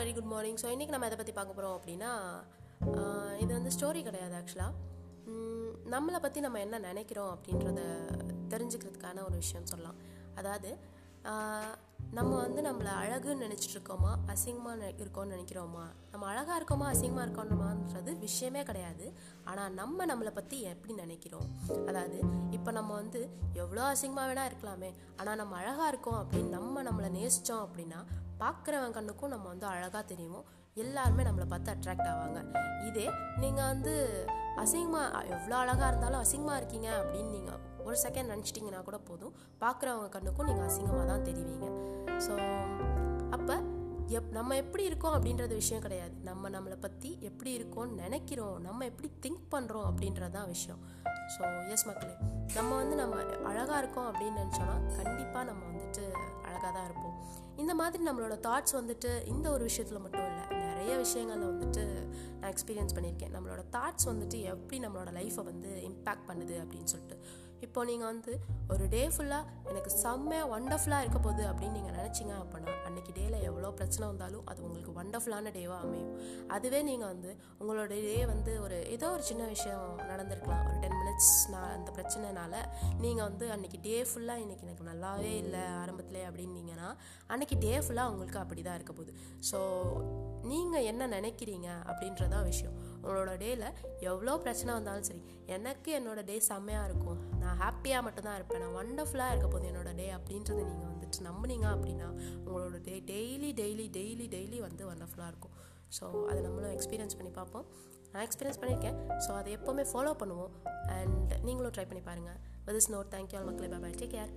Very good morning so இன்றைக்கி நம்ம எதை பற்றி பார்க்க போகிறோம் அப்படின்னா ஆஹ் இது வந்து ஸ்டோரி கிடையாது ஆக்சுவலாக நம்மளை பற்றி நம்ம என்ன நினைக்கிறோம் அப்படின்றத தெரிஞ்சுக்கிறதுக்கான ஒரு விஷயம் சொல்லலாம். அதாவது ஆஹ் நம்ம வந்து நம்மளை அழகுன்னு நினச்சிட்டு இருக்கோமா அசிங்கமாக இருக்கோம்னு நினைக்கிறோமா? நம்ம அழகாக இருக்கோமா அசிங்கமாக இருக்கோமான்றது விஷயமே கிடையாது. ஆனால் நம்ம நம்மளை பற்றி எப்படி நினைக்கிறோம்? அதாவது இப்போ நம்ம வந்து எவ்வளோ அசிங்கமாக வேணால் இருக்கலாமே ஆனால் நம்ம அழகாக இருக்கோம் அப்படின்னு நம்ம நம்மளை நேசித்தோம் அப்படின்னா பார்க்குறவன் கண்ணுக்கும் நம்ம வந்து அழகாக தெரியும். எல்லாருமே நம்மளை பார்த்து அட்ராக்ட் ஆவாங்க. இதே நீங்கள் வந்து அசிங்கமாக எவ்வளோ அழகாக இருந்தாலும் அசிங்கமாக இருக்கீங்க அப்படின்னு நீங்கள் ஒரு செகண்ட் நினச்சிட்டிங்கன்னா கூட போதும். பார்க்குறவங்க கண்ணுக்கும் நீங்கள் அசிங்கமாக தான் தெரிவிங்க. ஸோ அப்போ எப் நம்ம எப்படி இருக்கோம் அப்படின்றது விஷயம் கிடையாது. நம்ம நம்மளை பற்றி எப்படி இருக்கோம்னு நினைக்கிறோம். நம்ம எப்படி திங்க் பண்ணுறோம் அப்படின்றது தான் விஷயம். ஸோ எஸ் மக்களே நம்ம வந்து நம்ம அழகாக இருக்கோம் அப்படின்னு நினச்சோன்னா கண்டிப்பாக நம்ம வந்துட்டு அழகாக தான் இருப்போம். இந்த மாதிரி நம்மளோட தாட்ஸ் வந்துட்டு இந்த ஒரு விஷயத்தில் மட்டும் இல்லை நிறைய விஷயங்களில் வந்துட்டு நான் எக்ஸ்பீரியன்ஸ் பண்ணியிருக்கேன். நம்மளோட தாட்ஸ் வந்துட்டு எப்படி நம்மளோட லைஃப்பை வந்து இம்பேக்ட் பண்ணுது அப்படின்னு சொல்லிட்டு. இப்போ நீங்கள் வந்து ஒரு டே ஃபுல்லாக எனக்கு செம்மையாக ஒண்டர்ஃபுல்லாக இருக்க போகுது அப்படின்னு நீங்கள் நினச்சிங்க அப்படின்னா அன்றைக்கி டேயில் எவ்வளோ பிரச்சனை வந்தாலும் அது உங்களுக்கு ஒண்டர்ஃபுல்லான டேவாக அமையும். அதுவே நீங்கள் வந்து உங்களோட டே வந்து ஒரு ஏதோ ஒரு சின்ன விஷயம் நடந்திருக்கலாம் ஒரு டென் நான் அந்த பிரச்சனைனால நீங்கள் வந்து அன்றைக்கி டே ஃபுல்லாக இன்றைக்கி எனக்கு நல்லாவே இல்லை ஆரம்பத்தில் அப்படின்னீங்கன்னா அன்றைக்கி டே ஃபுல்லாக உங்களுக்கு அப்படி தான் இருக்க போகுது. ஸோ நீங்கள் என்ன நினைக்கிறீங்க அப்படின்றதான் விஷயம். உங்களோட டேயில் எவ்வளோ பிரச்சனை வந்தாலும் சரி எனக்கு என்னோட டே செம்மையாக இருக்கும். நான் ஹாப்பியாக மட்டும்தான் இருப்பேன். நான் ஒண்டர்ஃபுல்லாக இருக்க போகுது என்னோட டே அப்படின்றத நீங்கள் வந்துட்டு நம்புனீங்க அப்படின்னா உங்களோட day daily daily daily daily வந்து ஒண்டர்ஃபுல்லாக இருக்கும். ஸோ அதை நம்மளும் எக்ஸ்பீரியன்ஸ் பண்ணி பார்ப்போம். நான் எக்ஸ்பீரியன்ஸ் பண்ணியிருக்கேன் ஸோ அதை எப்போவுமே ஃபாலோ பண்ணுவோம். அண்ட் நீங்களும் ட்ரை பண்ணி பாருங்கள் with is note thank you all மக்களே. Bye take care